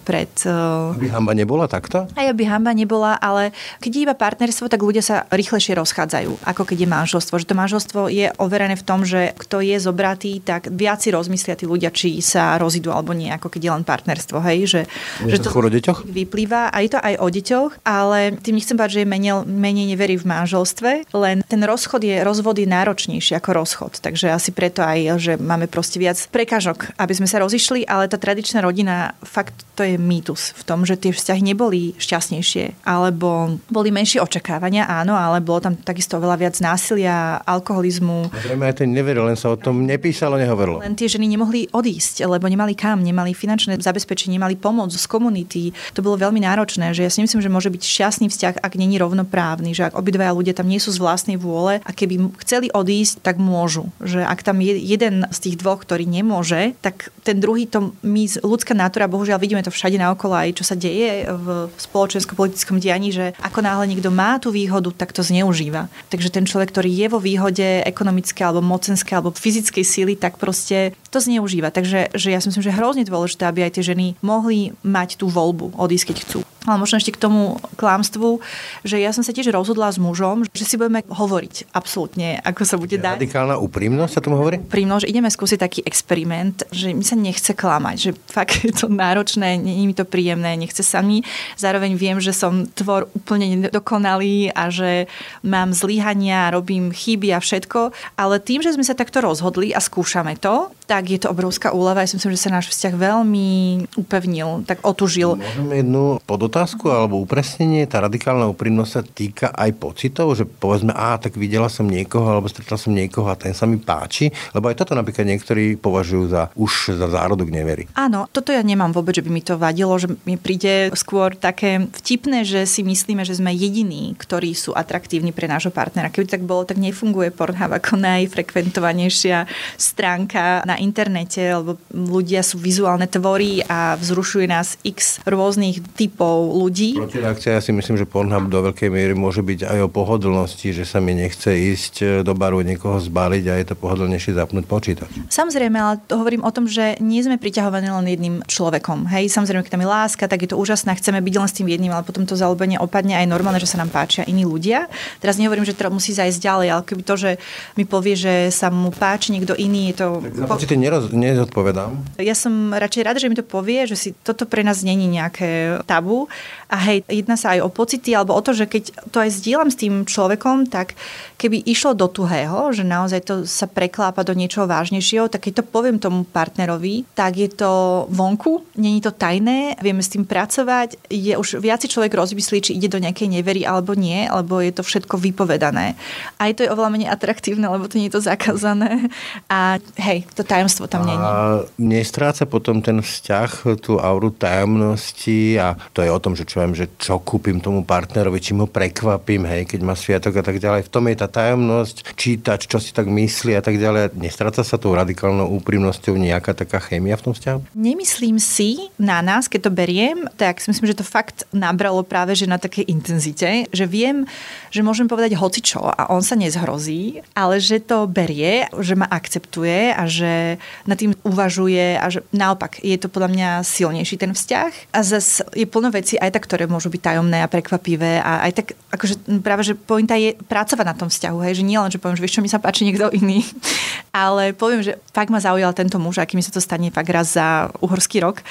pred... Eh, aby hamba nebola takto? Aj aby hamba nebola, ale keď je iba partnerstvo, tak ľudia sa rýchlejšie rozchádzajú, ako keď je manželstvo. Že to manželstvo je overené v tom, že kto je zobratý, tak viac si rozmyslia tí ľudia, či sa rozídu alebo nie, ako keď je len partnerstvo. Hej? Že, je že to o deťoch? vyplýva, a je to aj o deťoch, ale tým nechcem povedať, že je menej, menej neverí v manželstve, len ten rozchod je, rozvod je náročnejší ako rozchod. Takže asi preto aj, že máme proste viac prekažok, aby sme sa rozišli, ale tá tradičná rodina, fakt to je mýtus v tom, že tie vzťahy neboli šťastnejšie, alebo boli menšie očakávania, áno, ale bolo tam takisto veľa viac násilia, alkoholizmu. Zrejme aj ten neveril, len sa o tom nepísalo, nehovorilo. Len tie ženy nemohli odísť, lebo nemali kam, nemali finančné zabezpečenie, nemali pomoc z komunity. To bolo veľmi náročné, že ja si myslím, že môže byť šťastný vzťah, ak není rovnoprávny, že ak obidvaja ľudia tam nie sú z vlastnej vôle a keby chceli odísť, tak môžu. Že ak tam je jeden z tých dvoch, ktorý nemôže, tak ten druhý to my, ľudská nátura, bohužiaľ vidíme to všade naokolo aj čo sa deje v spoločensko-politickom dianí, že ako náhle niekto má tú výhodu, tak to zneužíva. Takže ten človek, ktorý je vo výhode ekonomické alebo mocenské alebo fyzickej síly, tak proste to zneužíva. Takže že ja si myslím, že hrozne dôležité, aby aj tie ženy mohli mať tú voľbu odísť, keď chcú. Ale možno ešte k tomu klamstvu, že ja som sa tiež rozhodla s mužom, že si budeme hovoriť absolútne, ako sa bude dať. Radikálna úprimnosť sa tomu hovorí? Úprimnosť, že ideme skúsiť taký experiment, že mi sa nechce klamať, že fakt je to náročné, nie je mi to príjemné, nechce sa mi. Zároveň viem, že som tvor úplne nedokonalý a že mám zlyhania, robím chyby a všetko, ale tým, že sme sa takto rozhodli a skúšame to, tak je to obrovská úleva. Ja si myslím, že sa náš vzťah veľmi upevnil, tak otužil. Môžeme jednu podotázku alebo upresnenie. Tá radikálna úprimnosť sa týka aj pocitov, že povedzme, a tak videla som niekoho alebo stretla som niekoho a ten sa mi páči, lebo aj toto napríklad niektorí považujú za už za zárodok nevery. Áno, toto ja nemám vôbec, že by mi to vadilo, že mi príde skôr také vtipné, že si myslíme, že sme jediní, ktorí sú atraktívni pre nášho partnera. Keby tak bolo, tak nefunguje Pornhub ako najfrekventovanejšia stránka na internete, lebo ľudia sú vizuálne tvory a vzrušuje nás x rôznych typov ľudí. Protireakcia, ja si myslím, že Pornhub do veľkej miery môže byť aj o pohodlnosti, že sa mi nechce ísť e, do baru niekoho zbaliť a je to pohodlnejšie zapnúť počítač. Samozrejme, ale to hovorím o tom, že nie sme priťahovaní len jedným človekom. Hej, samozrejme, keď tam je láska, tak je to úžasné, chceme byť len s tým jedným, ale potom to zalúbenie opadne aj normálne, že sa nám páčia iní ľudia. Teraz nehovorím, že to musí zajsť ďalej, ale keby to, že mi povie, že sa mu páči niekto iný, je to... Tak určite neroz, nezodpovedám. Ja som radšej rada, že mi to povie, že si toto pre nás není nejaké tabu. A hej, jedná sa aj o pocity, alebo o to, že keď to aj zdieľam s tým človekom, tak keby išlo do tuhého, že naozaj to sa preklápa do niečoho vážnejšieho, tak keď to poviem tomu partnerovi, tak je to vonku, není to tajné, vieme s tým pracovať, je už viac človek rozmyslí, či ide do nejakej nevery alebo nie, lebo je to všetko vypovedané. Aj to je oveľa menej atraktívne, lebo to nie je to zakázané. A hej, to tajomstvo tam není. A nestráca potom ten vzťah, tú auru tajomnosti a to je o tom, že čo viem, že čo kúpim tomu partnerovi, či ho prekvapím, hej, keď má sviatok a tak ďalej. V tom je tá tajomnosť, čítať, čo si tak myslí a tak ďalej. Nestráca sa tou radikálnou úprimnosťou nejaká taká chémia v tom vzťahu? Nemyslím si na nás, keď to beriem, tak si myslím, že to fakt nabralo práve že na takej intenzite, že viem, že môžem povedať hocičo a on sa nezhrozí, ale že to berie, že ma akceptuje a že nad tým uvažuje a že naopak je to podľa mňa silnejší ten vzťah a zase je plno veci aj tak, ktoré môžu byť tajomné a prekvapivé a aj tak, akože práve, že pointa je pracovať na tom vzťahu, hej, že nie len, že poviem, že vieš čo, mi sa páči niekto iný, ale poviem, že fakt ma zaujal tento muž, aký mi sa to stane fakt raz za uhorský rok,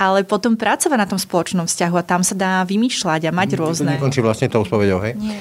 ale potom pracovať na tom spoločnom vzťahu a tam sa dá vymýšľať a mať rôzne. To nekončí vlastne tou spovedou, hej? Nie.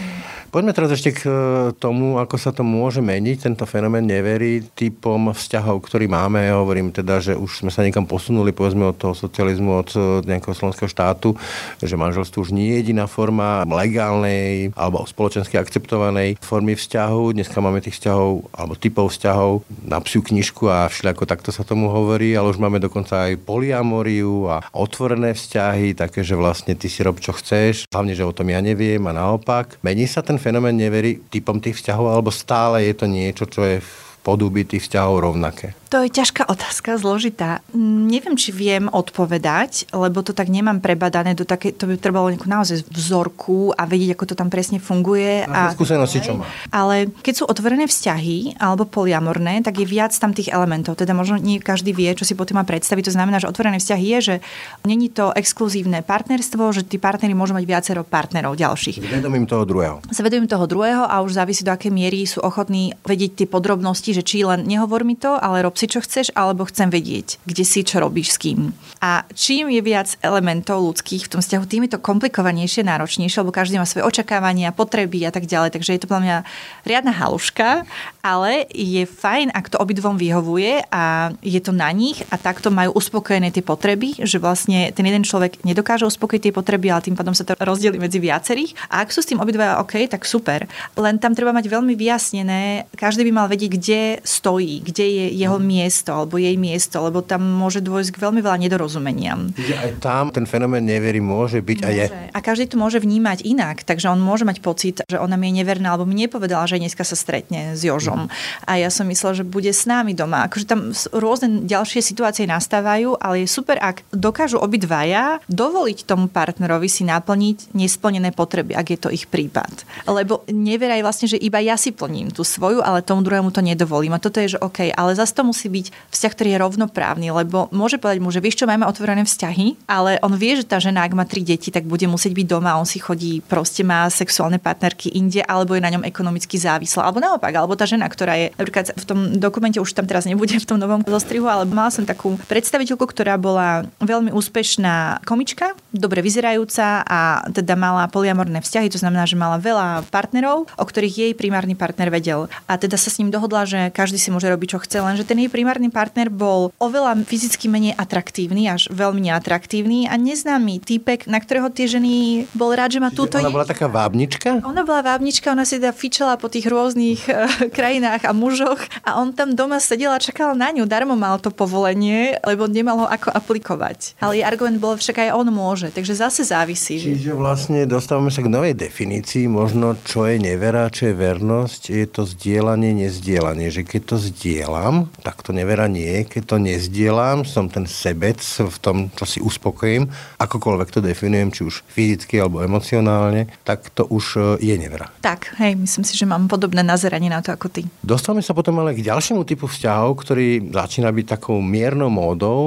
Poďme teraz ešte k e, tomu, ako sa to môže meniť, tento fenomén neverí typom vzťahov, ktorý máme. Ja hovorím teda, že už sme sa niekam posunuli, povedzme od toho socializmu, od e, nejakého slovenského štátu, že manželstvo už nie je jediná forma legálnej alebo spoločensky akceptovanej formy vzťahu. Dneska máme tých vzťahov alebo typov vzťahov na psiu knižku a všelijako takto sa tomu hovorí, ale už máme dokonca aj poliamoriu a otvorené vzťahy, také, že vlastne ty si rob, čo chceš, hlavne, že o tom ja neviem a naopak. Mení sa ten fenomén neverí typom tých vzťahov, alebo stále je to niečo, čo je v podoby tých vzťahov rovnaké? To je ťažká otázka, zložitá. Neviem, či viem odpovedať, lebo to tak nemám prebadané do také, to by trebalo nejakú naozaj vzorku a vedieť, ako to tam presne funguje. A, a skúsenosti, čo má. Ale keď sú otvorené vzťahy alebo poliamorné, tak je viac tam tých elementov. Teda možno nie každý vie, čo si po tým má predstaviť. To znamená, že otvorené vzťahy je, že není to exkluzívne partnerstvo, že tí partnery môžu mať viacero partnerov ďalších. S vedomím toho druhého. S vedomím toho druhého a už závisí do akej miery sú ochotní vedieť tie podrobnosti, že či len nehovor mi to, ale rob si čo chceš, alebo chcem vedieť, kde si, čo robíš s kým. A čím je viac elementov ľudských v tom vzťahu, tým je to komplikovanejšie, náročnejšie, lebo každý má svoje očakávania, potreby a tak ďalej. Takže je to podľa mňa riadna haluška, ale je fajn, ak to obidvom vyhovuje a je to na nich a takto majú uspokojené tie potreby, že vlastne ten jeden človek nedokáže uspokojiť tie potreby, ale tým pádom sa to rozdelí medzi viacerých. A ak sú s tým obidvaja OK, tak super. Len tam treba mať veľmi vyjasnené, každý by mal vedieť, kde stojí, kde je jeho. Miesto alebo jej miesto, lebo tam môže dôjsť k veľmi veľa nedorozumeniam. Čiže aj tam ten fenomén neverí môže byť môže. a je. A každý to môže vnímať inak, takže on môže mať pocit, že ona mi je neverná, alebo mi nepovedala, že dneska sa stretne s Jožom. Mm. A ja som myslela, že bude s nami doma. Akože tam rôzne ďalšie situácie nastávajú, ale je super, ak dokážu obidvaja dovoliť tomu partnerovi si naplniť nesplnené potreby, ak je to ich prípad. Lebo neveraj vlastne, že iba ja si plním tú svoju, ale tomu druhému to nedovolí dovolím. A toto je, že OK, ale zase to musí byť vzťah, ktorý je rovnoprávny, lebo môže povedať mu, že vieš čo, máme otvorené vzťahy, ale on vie, že tá žena, ak má tri deti, tak bude musieť byť doma, on si chodí, proste má sexuálne partnerky inde, alebo je na ňom ekonomicky závislá, alebo naopak, alebo tá žena, ktorá je napríklad v tom dokumente, už tam teraz nebudem v tom novom zostrihu, ale mala som takú predstaviteľku, ktorá bola veľmi úspešná komička, dobre vyzerajúca a teda mala poliamorné vzťahy, to znamená, že mala veľa partnerov, o ktorých jej primárny partner vedel. A teda sa s ním dohodla, že každý si môže robiť, čo chce, lenže ten jej primárny partner bol oveľa fyzicky menej atraktívny, až veľmi neatraktívny a neznámy týpek, na ktorého tie ženy bol rád, že má túto... Ona bola taká vábnička? Ona bola vábnička, ona si teda fičala po tých rôznych uh, krajinách a mužoch a on tam doma sedel a čakal na ňu. Darmo mal to povolenie, lebo nemal ho ako aplikovať. Ale jej argument bol však aj on môže, takže zase závisí. Čiže vlastne dostávame sa k novej definícii, možno čo je nevera, čo je vernosť, je to zdieľanie, nezdielanie, že keď to zdieľam, tak to nevera nie. Keď to nezdieľam, som ten sebec v tom, čo si uspokojím, akokoľvek to definujem, či už fyzicky alebo emocionálne, tak to už e, je nevera. Tak, hej, myslím si, že mám podobné nazeranie na to ako ty. Dostávame sa potom ale k ďalšiemu typu vzťahov, ktorý začína byť takou miernou módou.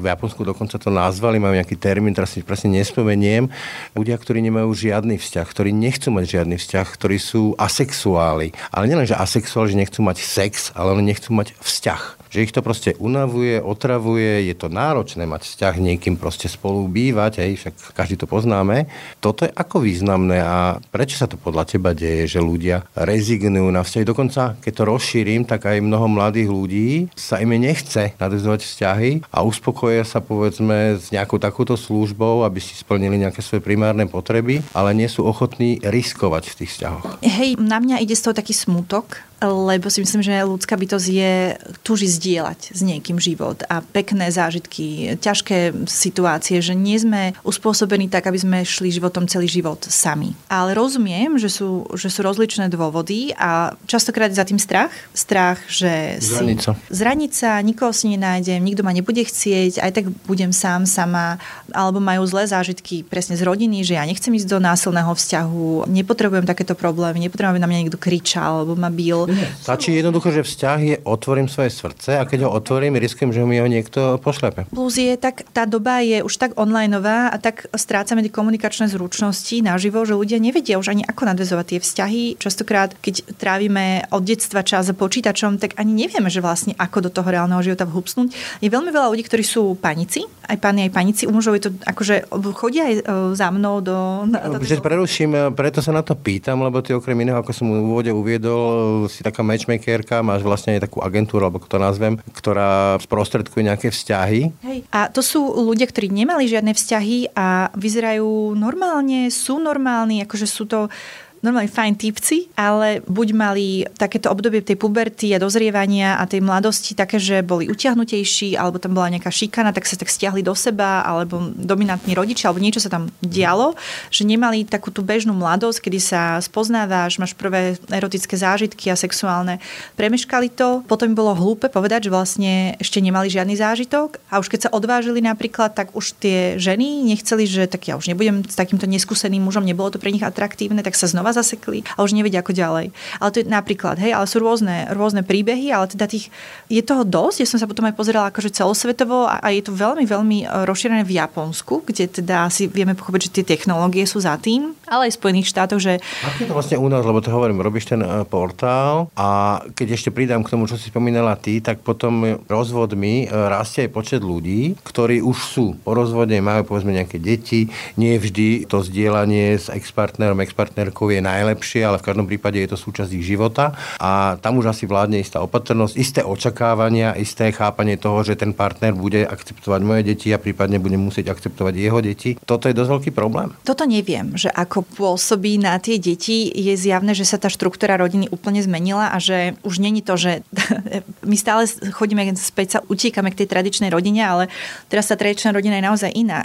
V Japonsku dokonca to nazvali, majú nejaký termín, teraz si presne nespomeniem. Ľudia, ktorí nemajú žiadny vzťah, ktorí nechcú mať žiadny vzťah, ktorí sú asexuáli. Ale nielen, že asexuáli, že nechcú mať sex, ale oni nechcú mať vzťah že ich to proste unavuje, otravuje, je to náročné mať vzťah niekým proste spolu bývať, hej, však každý to poznáme. Toto je ako významné a prečo sa to podľa teba deje, že ľudia rezignujú na vzťahy? Dokonca, keď to rozšírim, tak aj mnoho mladých ľudí sa im nechce nadvezovať vzťahy a uspokoja sa povedzme s nejakou takouto službou, aby si splnili nejaké svoje primárne potreby, ale nie sú ochotní riskovať v tých vzťahoch. Hej, na mňa ide z toho taký smutok, lebo si myslím, že ľudská bytosť je túži zdieľať s niekým život a pekné zážitky, ťažké situácie, že nie sme uspôsobení tak, aby sme šli životom celý život sami. Ale rozumiem, že sú, že sú rozličné dôvody a častokrát za tým strach. Strach, že si... Zraniť sa, nikoho si nenájdem, nikto ma nebude chcieť, aj tak budem sám, sama. Alebo majú zlé zážitky presne z rodiny, že ja nechcem ísť do násilného vzťahu, nepotrebujem takéto problémy, nepotrebujem, aby na mňa niekto kričal alebo ma bil Stačí jednoducho, že vzťah je otvorím svoje srdce a keď ho otvorím, riskujem, že mi ho niekto pošlepe. Plus je tak, tá doba je už tak onlineová a tak strácame tie komunikačné zručnosti naživo, že ľudia nevedia už ani ako nadvezovať tie vzťahy. Častokrát, keď trávime od detstva čas za počítačom, tak ani nevieme, že vlastne ako do toho reálneho života vhupsnúť. Je veľmi veľa ľudí, ktorí sú panici, aj páni, aj panici. U mužov je to akože chodia aj e, za mnou do... do že preruším, e, preto sa na to pýtam, lebo ty okrem iného, ako som v úvode uviedol, e, si taká matchmakerka, máš vlastne aj takú agentúru, alebo to nazvem, ktorá sprostredkuje nejaké vzťahy. Hej. A to sú ľudia, ktorí nemali žiadne vzťahy a vyzerajú normálne, sú normálni, akože sú to normálne fajn typci, ale buď mali takéto obdobie tej puberty a dozrievania a tej mladosti také, že boli utiahnutejší, alebo tam bola nejaká šikana, tak sa tak stiahli do seba, alebo dominantní rodičia, alebo niečo sa tam dialo, že nemali takú tú bežnú mladosť, kedy sa spoznávaš, máš prvé erotické zážitky a sexuálne. Premeškali to, potom bolo hlúpe povedať, že vlastne ešte nemali žiadny zážitok a už keď sa odvážili napríklad, tak už tie ženy nechceli, že tak ja už nebudem s takýmto neskúseným mužom, nebolo to pre nich atraktívne, tak sa znova znova zasekli a už nevedia ako ďalej. Ale to je napríklad, hej, ale sú rôzne, rôzne príbehy, ale teda tých, je toho dosť. Ja som sa potom aj pozerala akože celosvetovo a, a je to veľmi, veľmi e, rozšírené v Japonsku, kde teda si vieme pochopiť, že tie technológie sú za tým, ale aj v Spojených štátoch, že... Ako je to vlastne u nás, lebo to hovorím, robíš ten e, portál a keď ešte pridám k tomu, čo si spomínala ty, tak potom rozvodmi e, rastie aj počet ľudí, ktorí už sú po rozvode, majú povedzme nejaké deti, nie vždy to zdieľanie s ex-partnerom, ex-partnerkou je najlepšie, ale v každom prípade je to súčasť ich života a tam už asi vládne istá opatrnosť, isté očakávania, isté chápanie toho, že ten partner bude akceptovať moje deti a prípadne bude musieť akceptovať jeho deti. Toto je dosť veľký problém. Toto neviem, že ako pôsobí na tie deti, je zjavné, že sa tá štruktúra rodiny úplne zmenila a že už není to, že my stále chodíme späť sa utíkame k tej tradičnej rodine, ale teraz tá tradičná rodina je naozaj iná.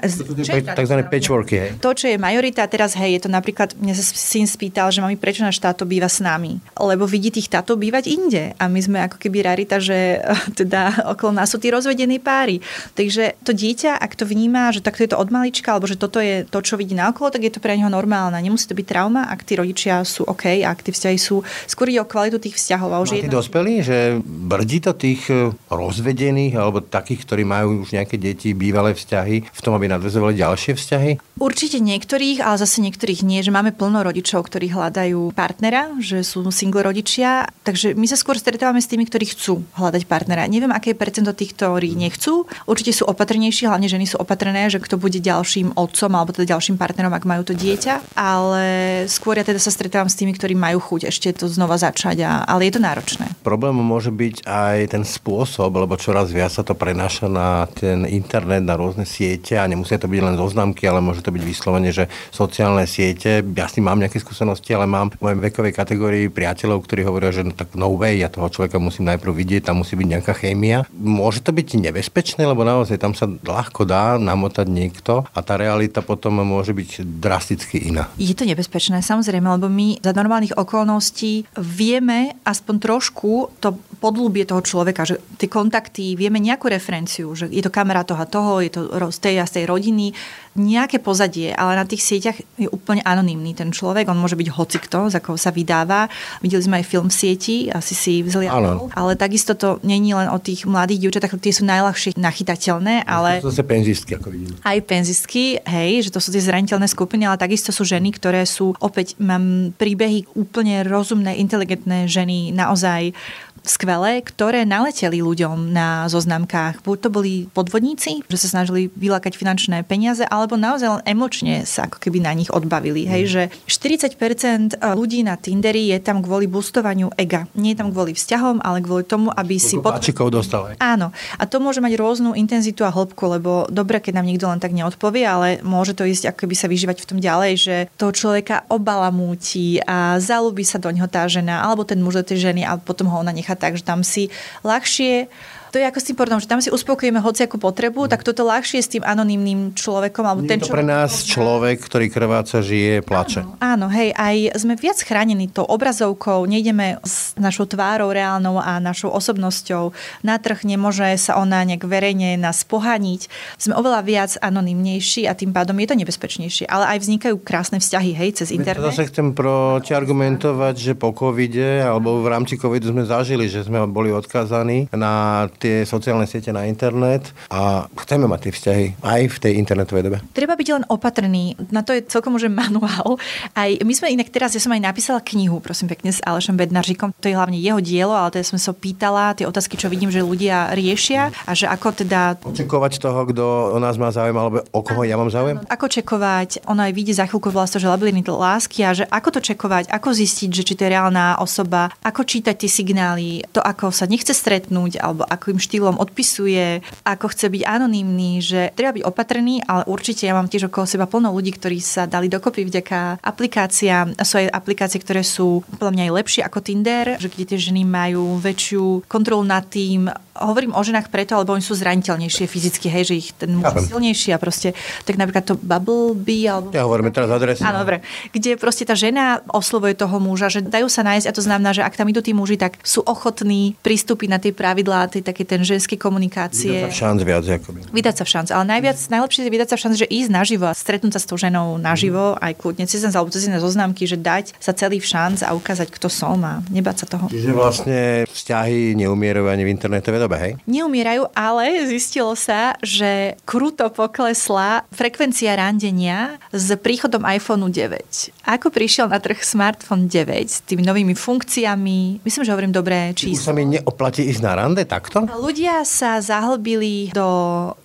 Takzvané patchworky. To, čo je majorita, teraz hej, je to napríklad, mňa sa syn spýtal, že mami, prečo náš táto býva s nami? Lebo vidí tých táto bývať inde. A my sme ako keby rarita, že teda okolo nás sú tí rozvedení páry. Takže to dieťa, ak to vníma, že takto je to od malička, alebo že toto je to, čo vidí na okolo, tak je to pre neho normálne. Nemusí to byť trauma, ak tí rodičia sú OK, ak tí vzťahy sú. Skôr ide o kvalitu tých vzťahov. A už no, jedna... dospelí, že brdí to tých e, rozvedených alebo takých, ktorí majú už nejaké deti, bývalé vzťahy, v tom, aby nadvezovali ďalšie vzťahy? Určite niektorých, ale zase niektorých nie, že máme plno rodičov, ktorí hľadajú partnera, že sú single rodičia. Takže my sa skôr stretávame s tými, ktorí chcú hľadať partnera. Neviem, aké je percento tých, ktorí nechcú. Určite sú opatrnejší, hlavne ženy sú opatrené, že kto bude ďalším otcom alebo teda ďalším partnerom, ak majú to dieťa. Ale skôr ja teda sa stretávam s tými, ktorí majú chuť ešte to znova začať, a, ale je to náročné. Problém môže byť aj ten spôsob, lebo čoraz viac sa to prenáša na ten internet, na rôzne siete a nemusia to byť len zoznamky, ale môže to byť vyslovene, že sociálne siete. Ja si mám nejaké skúsenosti skúsenosti, ale mám v mojej vekovej kategórii priateľov, ktorí hovoria, že no, tak no way, ja toho človeka musím najprv vidieť, tam musí byť nejaká chémia. Môže to byť nebezpečné, lebo naozaj tam sa ľahko dá namotať niekto a tá realita potom môže byť drasticky iná. Je to nebezpečné, samozrejme, lebo my za normálnych okolností vieme aspoň trošku to podlúbie toho človeka, že tie kontakty, vieme nejakú referenciu, že je to kamera toho a toho, je to z tej a z tej rodiny, nejaké pozadie, ale na tých sieťach je úplne anonymný ten človek, on môže byť hocikto, za koho sa vydáva. Videli sme aj film v sieti, asi si vzliadol, ale takisto to není len o tých mladých dievčatách, tie sú najľahšie nachytateľné, ale... To sú penzistky, ako vidím. Aj penzistky, hej, že to sú tie zraniteľné skupiny, ale takisto sú ženy, ktoré sú, opäť mám príbehy úplne rozumné, inteligentné ženy, naozaj skvelé, ktoré naleteli ľuďom na zoznamkách. Buď to boli podvodníci, že sa snažili vylákať finančné peniaze, alebo naozaj len emočne sa ako keby na nich odbavili. Hej, mm. že 40% ľudí na Tinderi je tam kvôli boostovaniu ega. Nie je tam kvôli vzťahom, ale kvôli tomu, aby si... Pod... dostal. Áno. A to môže mať rôznu intenzitu a hĺbku, lebo dobre, keď nám nikto len tak neodpovie, ale môže to ísť ako keby sa vyžívať v tom ďalej, že toho človeka obalamúti a zalúbi sa do neho tá žena, alebo ten muž do tej ženy a potom ho ona nechá tak, že tam si ľahšie To je ako s tým pornom, že tam si uspokojíme hociakú potrebu, tak toto ľahšie s tým anonymným človekom. Alebo Nie ten, to čo... pre nás človek, ktorý krváca, žije, plače. Áno, hej, aj sme viac chránení tou obrazovkou, nejdeme s našou tvárou reálnou a našou osobnosťou na trh, nemôže sa ona nejak verejne nás pohaniť. Sme oveľa viac anonymnejší a tým pádom je to nebezpečnejšie. Ale aj vznikajú krásne vzťahy, hej, cez internet. Zase chcem protiargumentovať, že po covide alebo v rámci covidu sme zažili, že sme boli odkázaní na tie sociálne siete, na internet a chceme mať tie vzťahy aj v tej internetovej dobe. Treba byť len opatrný. Na to je celkom už manuál. Aj my sme inak teraz, ja som aj napísala knihu, prosím pekne, s Alešom Bednaržikom. To je hlavne jeho dielo, ale teda som sa pýtala tie otázky, čo vidím, že ľudia riešia a že ako teda Očakovať toho, kto o nás má záujem, alebo o koho ja mám záujem? Ako čekovať, ono aj vyjde za chvíľku vlastne, že labirint lásky a že ako to čekovať, ako zistiť, že či to je reálna osoba, ako čítať tie signály, to ako sa nechce stretnúť alebo akým štýlom odpisuje, ako chce byť anonymný, že treba byť opatrný, ale určite ja mám tiež okolo seba plno ľudí, ktorí sa dali dokopy vďaka aplikáciám. Sú aj aplikácie, ktoré sú podľa mňa aj lepšie ako Tinder, že kde tie ženy majú väčšiu kontrolu nad tým. Hovorím o ženách preto, lebo oni sú zraniteľnejšie fyzicky, hej, že ich ten muž je silnejší a proste, tak napríklad to Bubble Bee, alebo Ja hovoríme teraz adresy. Áno, dobre. Kde proste tá žena oslovuje toho muža, že dajú sa nájsť a to znamená, že ak tam idú tí muži, tak sú ochotní pristúpiť na tie pravidlá, tie také ten ženské komunikácie. Vydať sa v šanc viac, akoby. Vydať sa v šanc. Ale najviac, najlepšie je vydať sa v šanc, že ísť naživo a stretnúť sa s tou ženou naživo, aj kľudne cez nás alebo cez iné zoznámky, že dať sa celý v šanc a ukázať, kto som a nebať sa toho. Čiže vlastne vzťahy neumierajú ani v internetovej dobe, hej? Neumierajú, ale zistilo sa, že kruto poklesla frekvencia randenia s príchodom iPhoneu 9. Ako prišiel na trh smartphone 9 s tými novými funkciami, myslím, že hovorím dobré Už číslo. sa mi neoplatí ísť na rande takto? Ľudia sa zahlbili do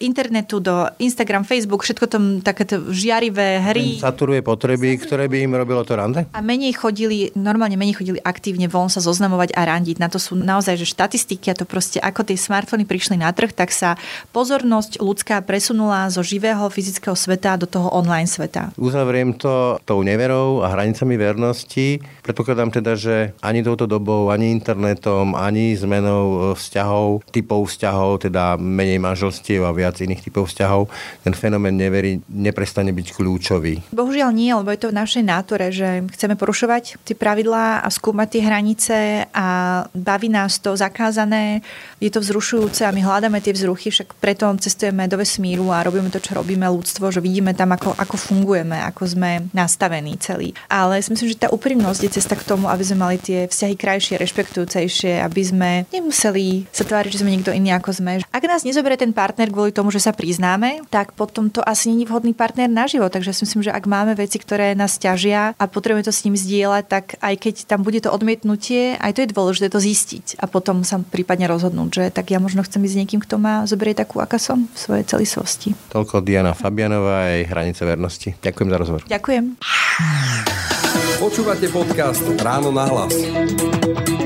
internetu, do Instagram, Facebook, všetko tam takéto žiarivé hry. Saturuje potreby, ktoré by im robilo to rande? A menej chodili, normálne menej chodili aktívne von sa zoznamovať a randiť. Na to sú naozaj že štatistiky a to proste ako tie smartfóny prišli na trh, tak sa pozornosť ľudská presunula zo živého fyzického sveta do toho online sveta. Uzavriem to tou neverou a hranicami vernosti. Predpokladám teda, že ani touto dobou, ani internetom, ani zmenou e, vzťahov, typov vzťahov, teda menej manželstiev a viac iných typov vzťahov, ten fenomén neverí neprestane byť kľúčový. Bohužiaľ nie, lebo je to v našej nátore, že chceme porušovať tie pravidlá a skúmať tie hranice a baví nás to zakázané, je to vzrušujúce a my hľadáme tie vzruchy, však preto cestujeme do vesmíru a robíme to, čo robíme ľudstvo, že vidíme tam, ako, ako fungujeme, ako sme nastavení celí. Ale si myslím, že tá úprimnosť je cesta k tomu, aby sme mali tie vzťahy krajšie, rešpektujúcejšie, aby sme nemuseli sa tváriť, že sme niekto iný ako sme. Ak nás nezoberie ten partner kvôli tomu, že sa priznáme, tak potom to asi je vhodný partner na život. Takže si myslím, že ak máme veci, ktoré nás ťažia a potrebujeme to s ním zdieľať, tak aj keď tam bude to odmietnutie, aj to je dôležité to zistiť a potom sa prípadne rozhodnúť, že tak ja možno chcem ísť s niekým, kto ma zoberie takú, aká som v svojej celistvosti. Toľko Diana Fabianová aj Hranice vernosti. Ďakujem za rozhovor. Ďakujem. Počúvate podcast Ráno na hlas.